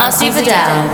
Asi Vidal.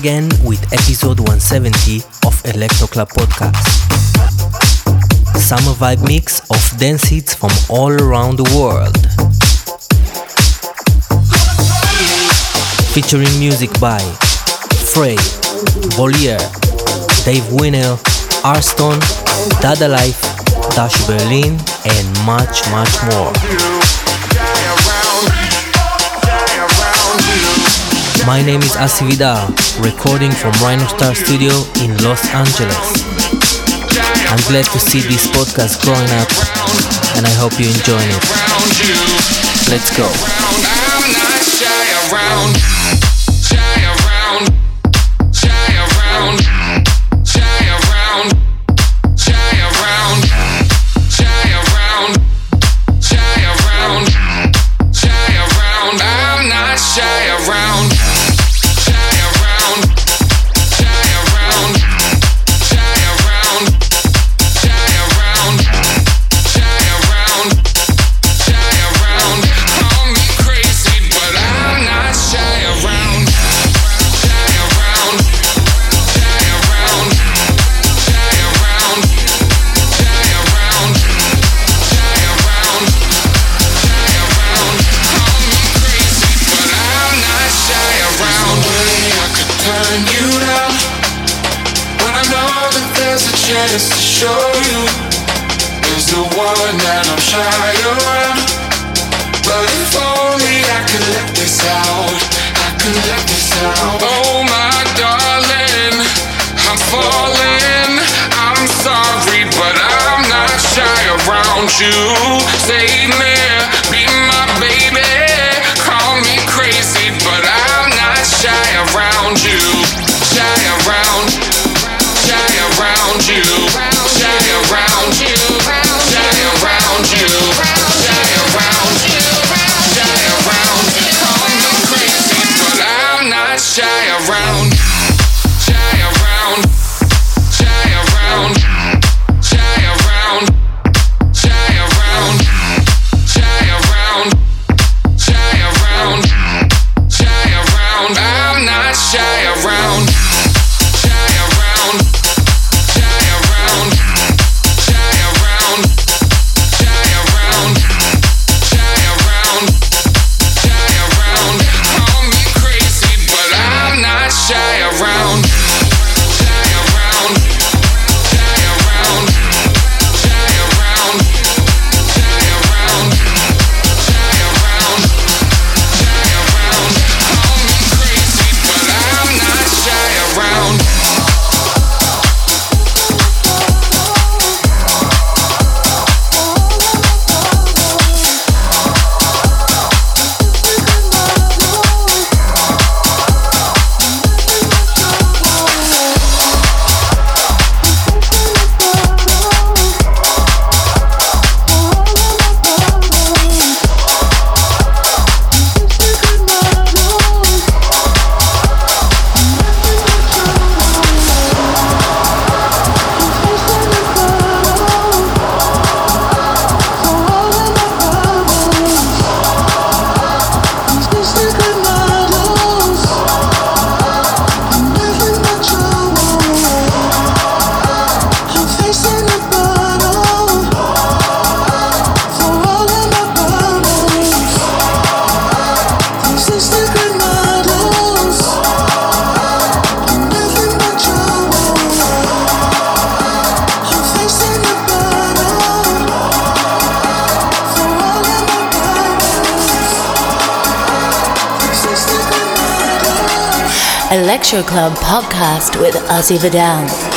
Again with episode 170 of Electro Club Podcast. Summer vibe mix of dance hits from all around the world. Featuring music by Frey, Bolier, Dave Winnel, Arston, Dada Life, Dash Berlin, and much, much more. My name is Asi Vidal, recording from Rhino Star Studio in Los Angeles. I'm glad to see this podcast growing up, and I hope you're enjoying it. Let's go. Club podcast with Asi Vidal.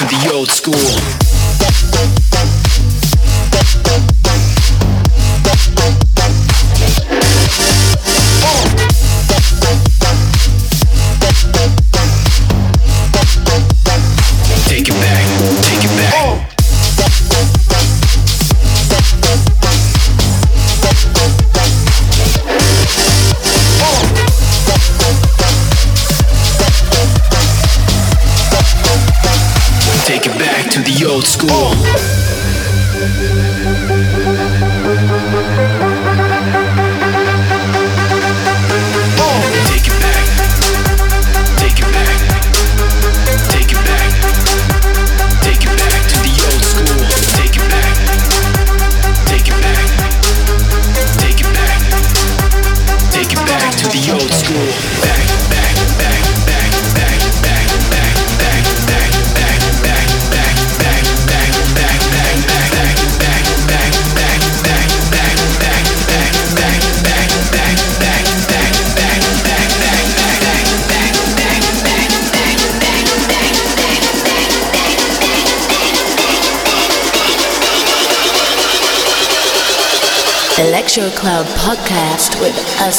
to the old school.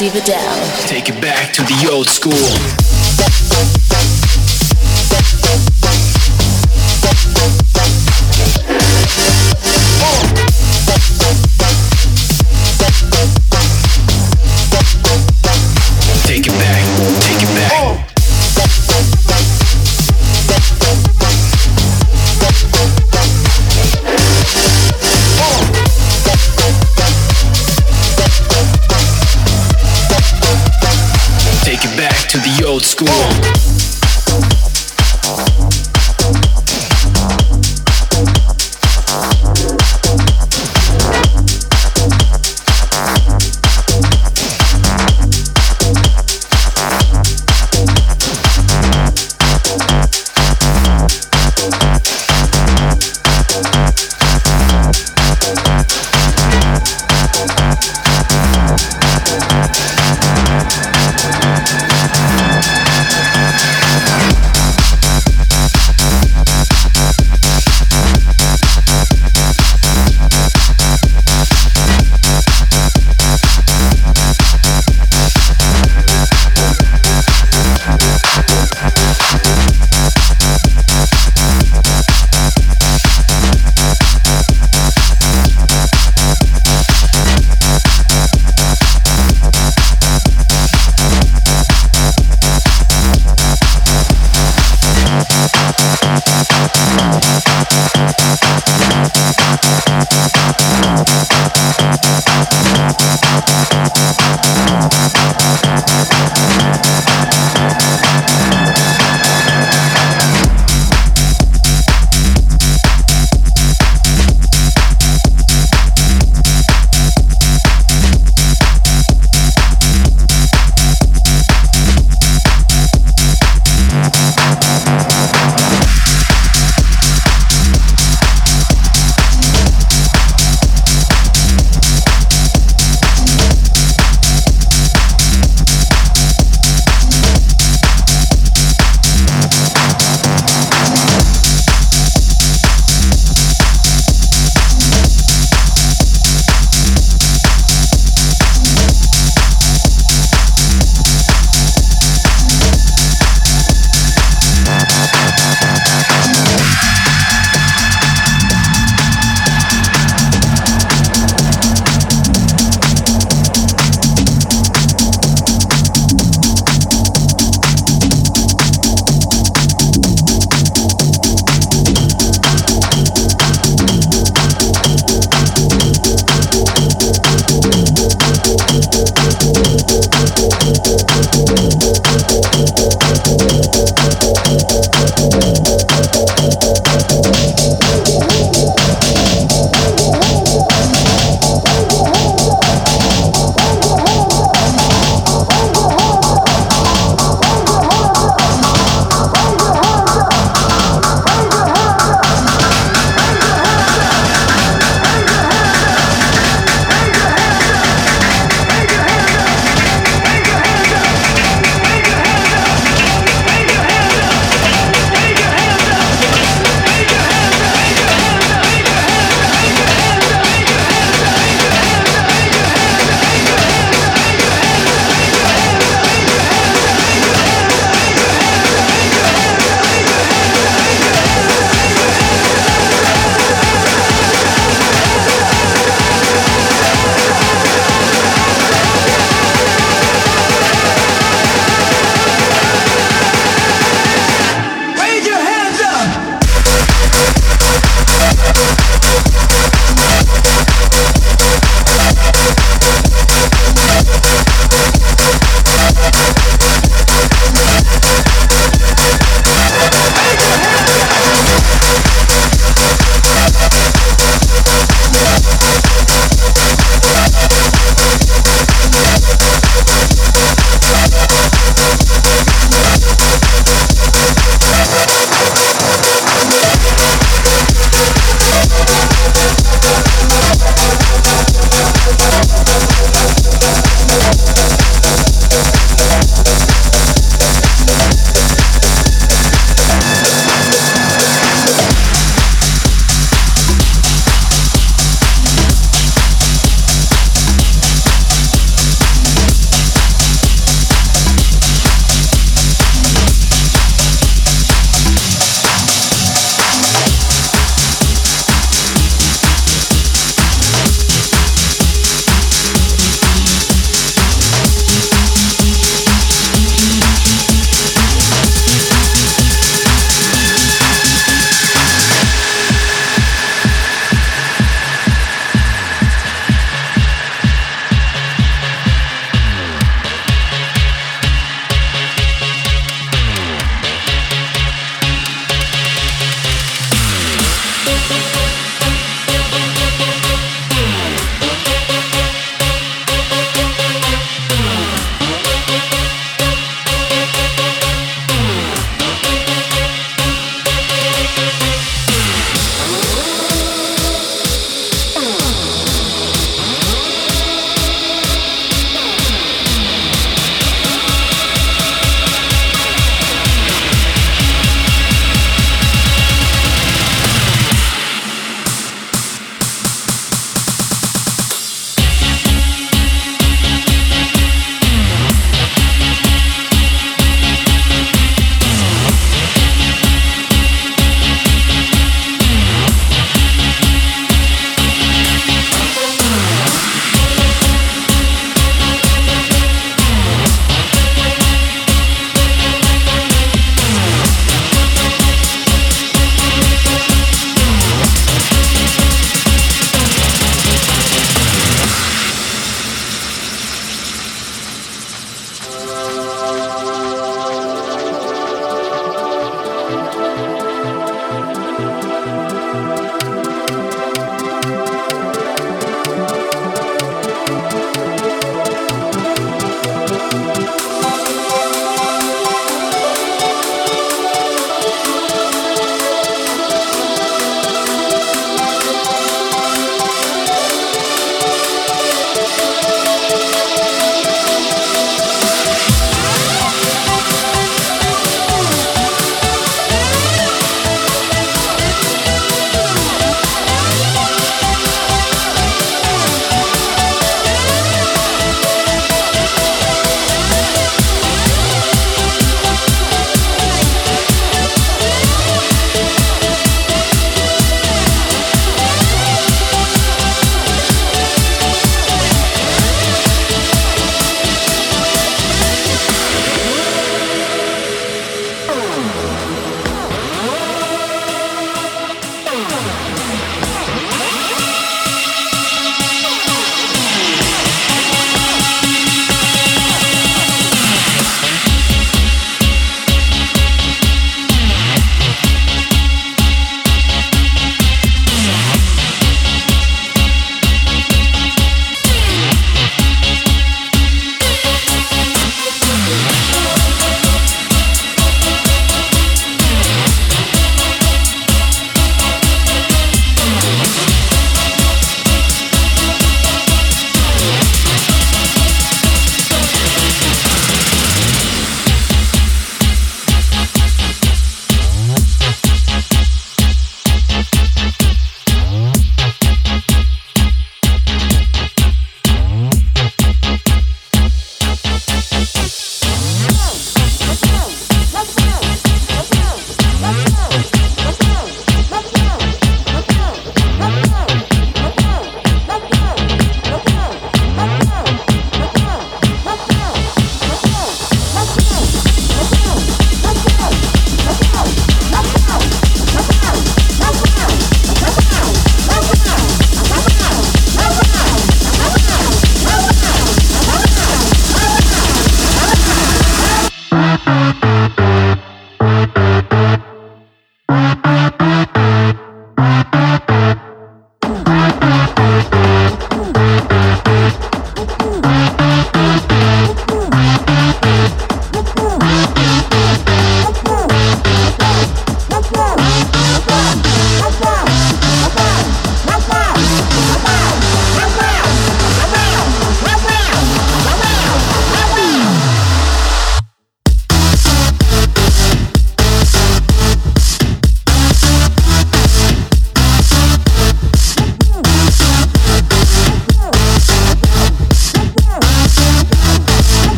Steve Adele. Take it back to the old school.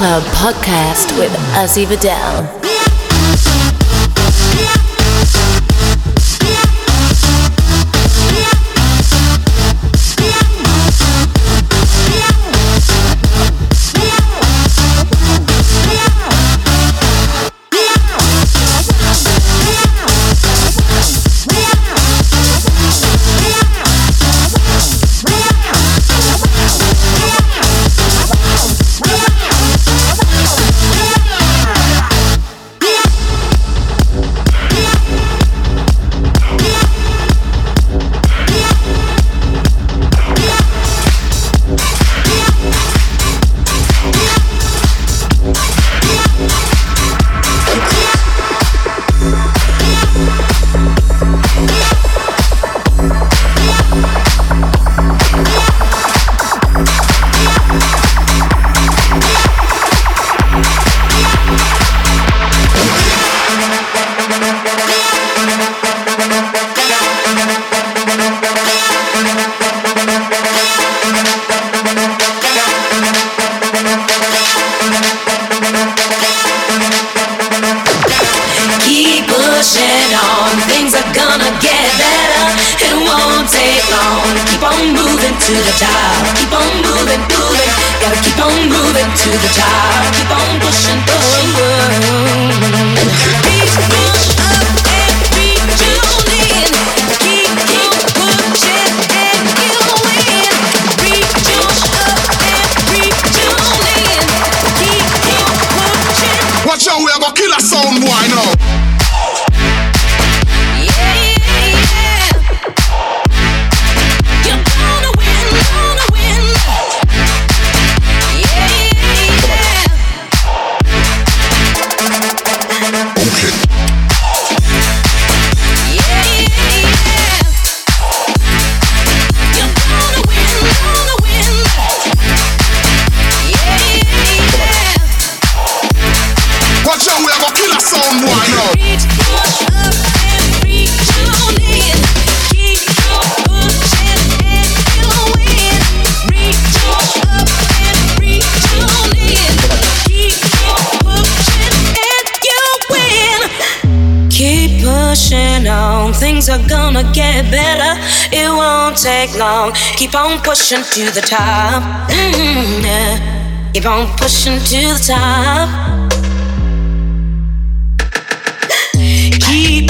Club podcast with Asi Vidal. Keep on pushing to the top. Mm-hmm, yeah. Keep on pushing to the top. Keep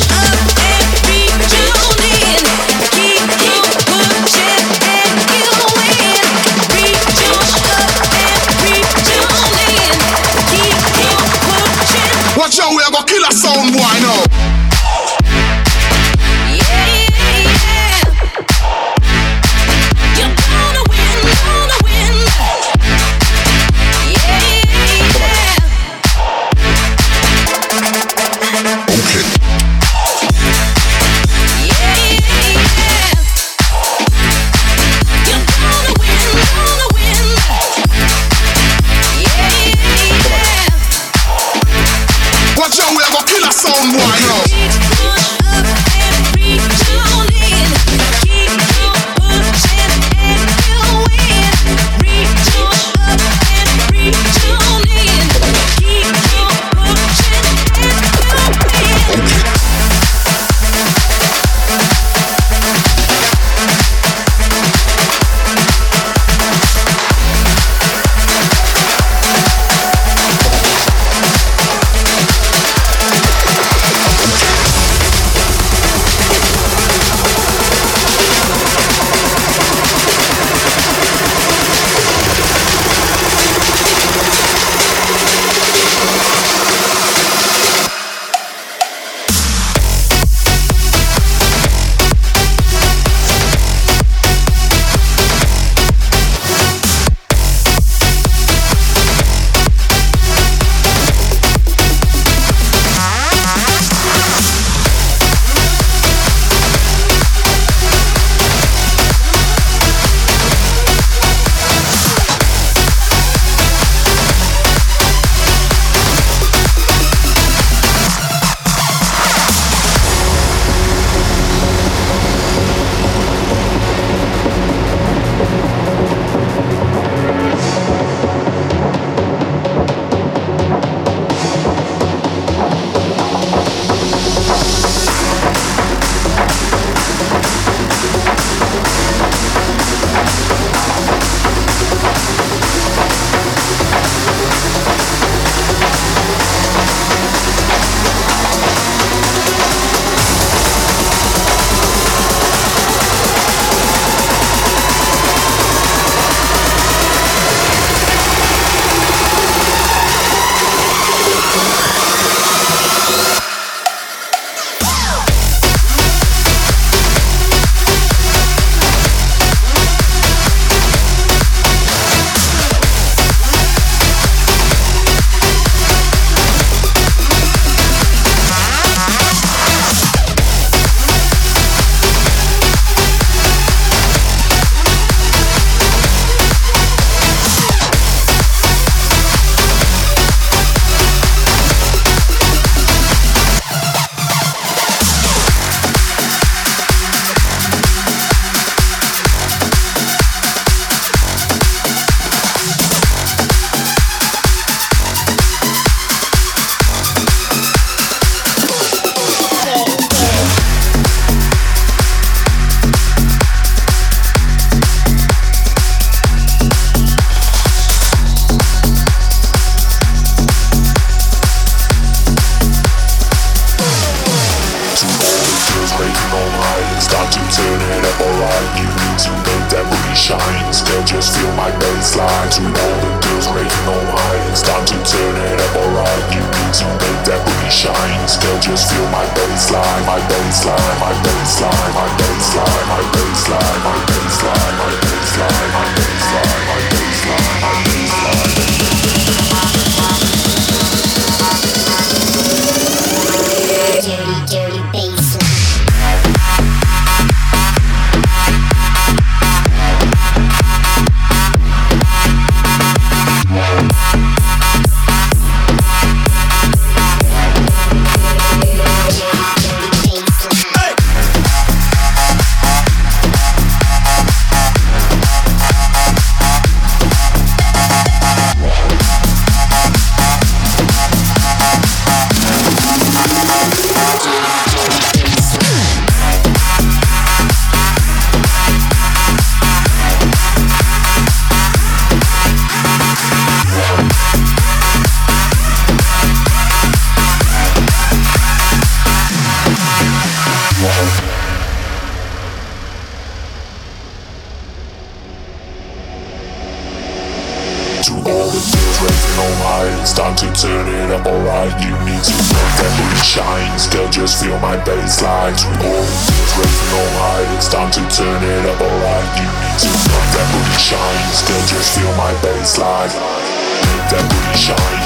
To all the girls raising on high It's time to turn it up alright You need to make that booty shine Still just feel my bassline To all the girls raising on high It's time to turn it up alright You need to make that booty shine Still just feel my bassline Make that booty shine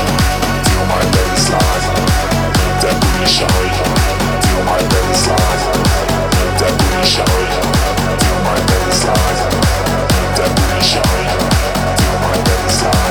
Feel my bassline Make that booty shine Feel my bassline Make that booty shine Feel my bassline Make that booty shine the sun.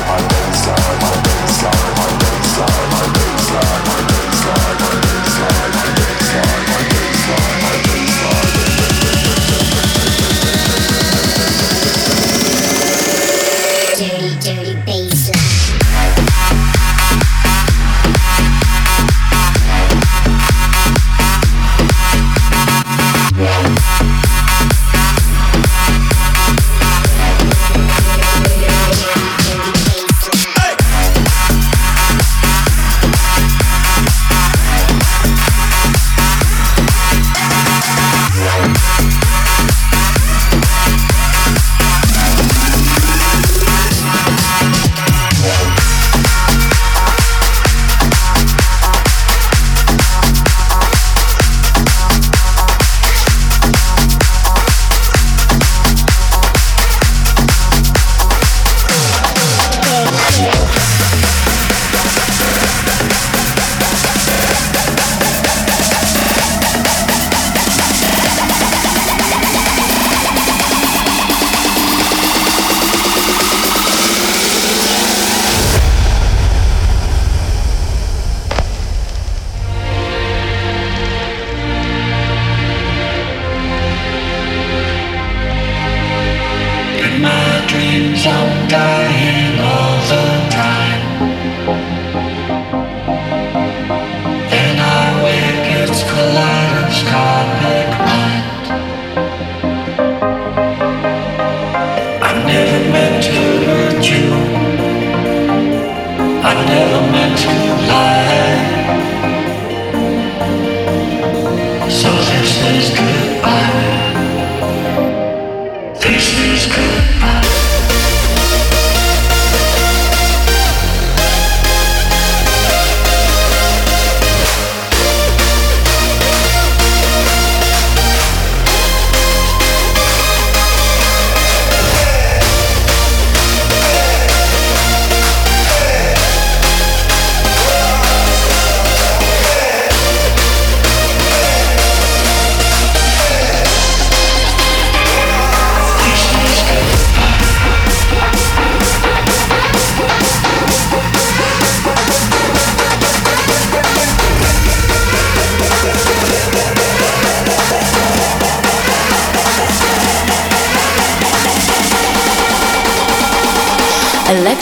I'm dying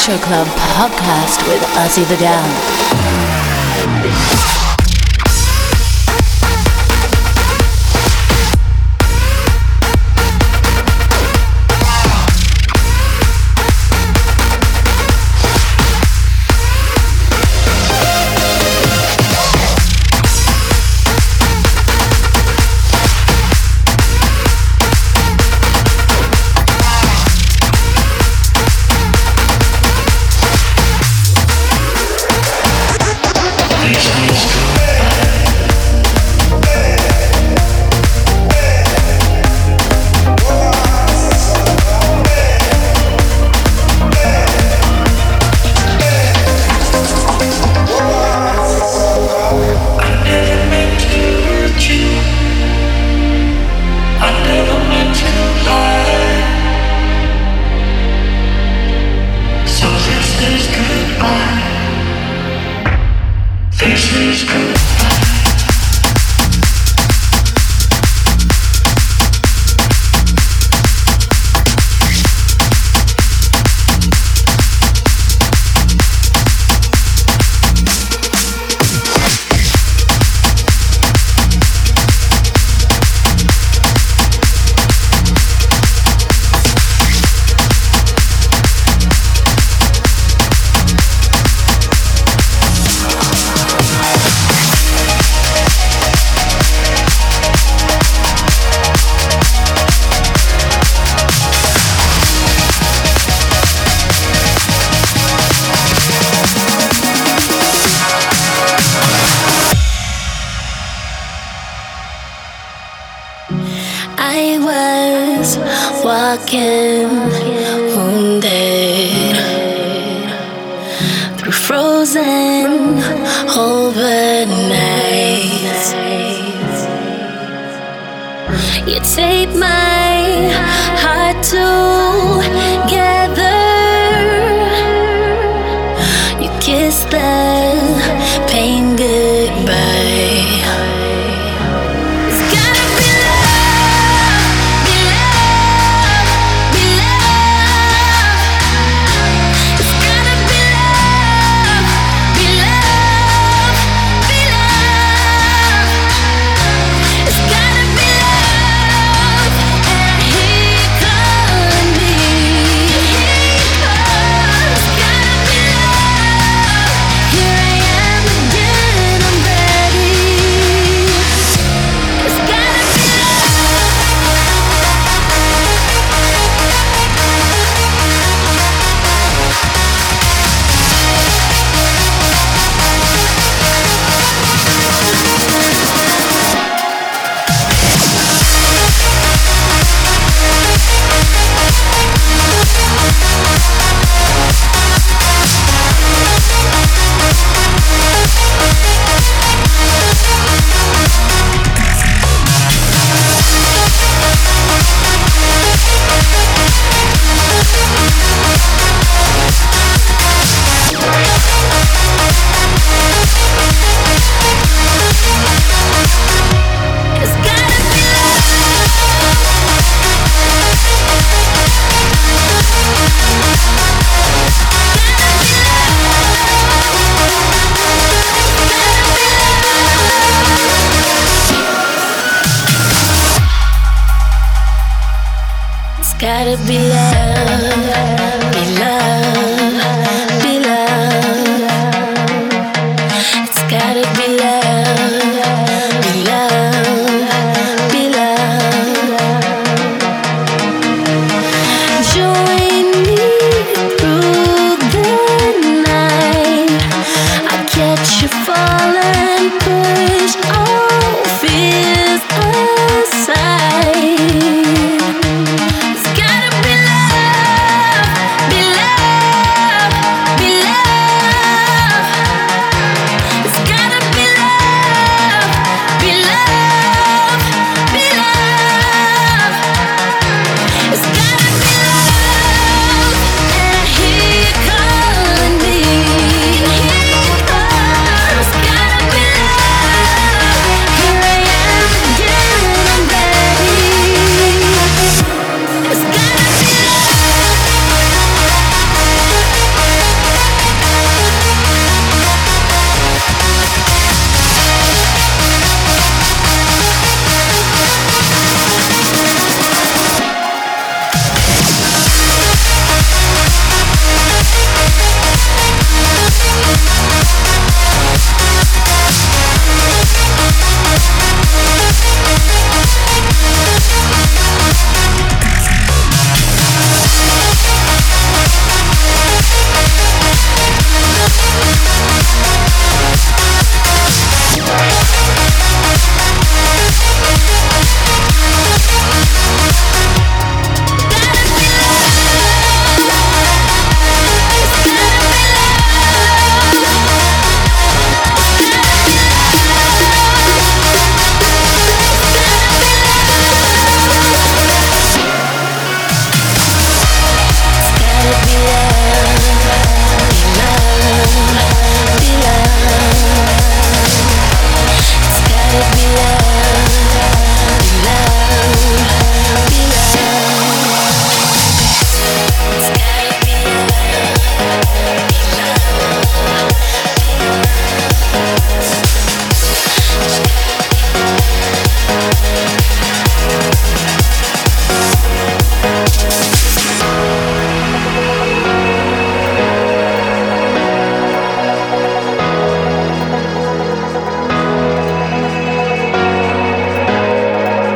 Culture Club podcast with Asi Vidal.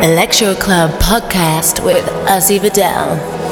Electro Club podcast with Asi Vidal.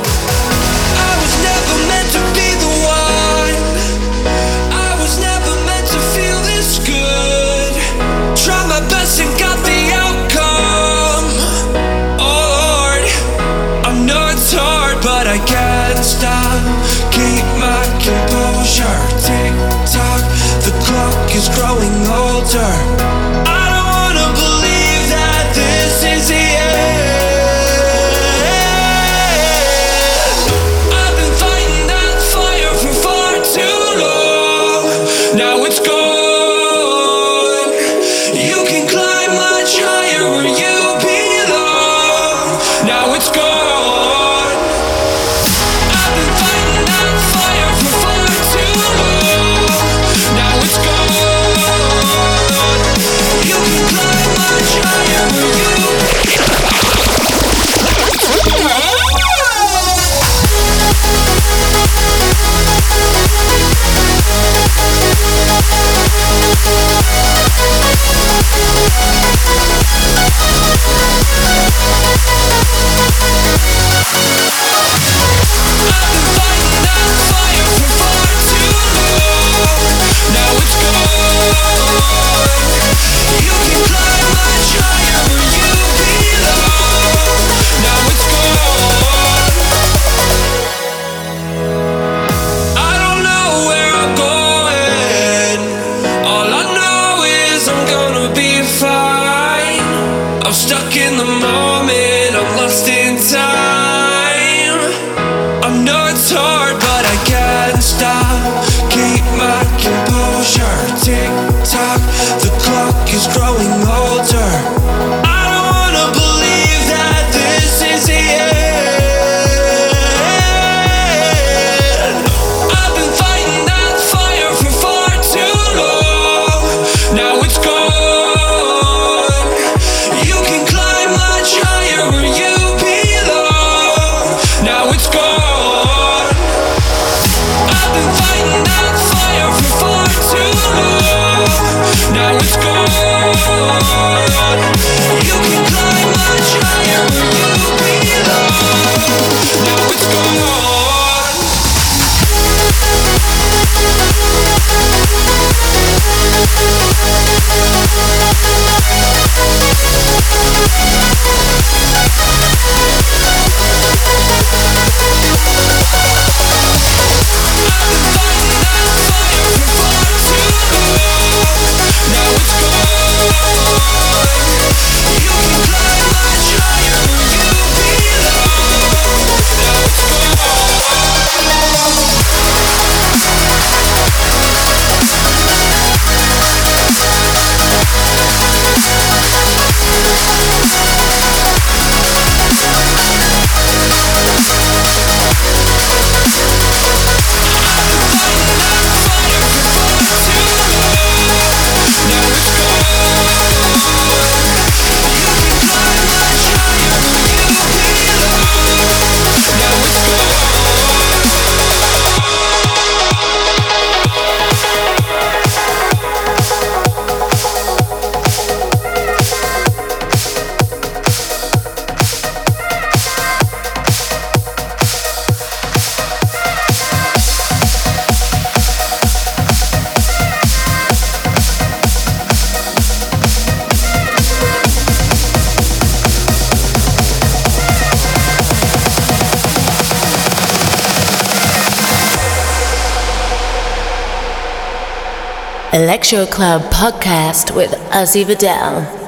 stuck in the moment, I'm lost in time. Electro Club podcast with Asi Vidal.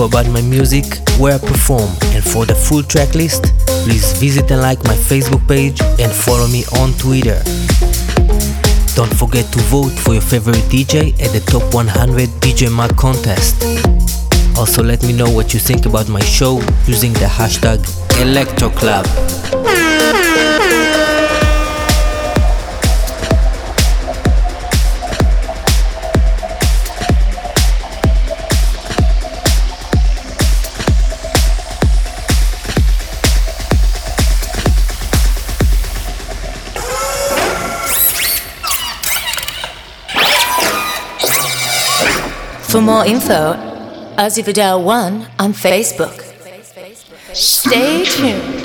info about my music, where I perform, and for the full track list, please visit and like my Facebook page and follow me on Twitter. Don't forget to vote for your favorite DJ at the Top 100 DJ Mag contest. Also, let me know what you think about my show using the hashtag ElectroClub. For more info, Asi Vidal 1 on Facebook. Stay tuned.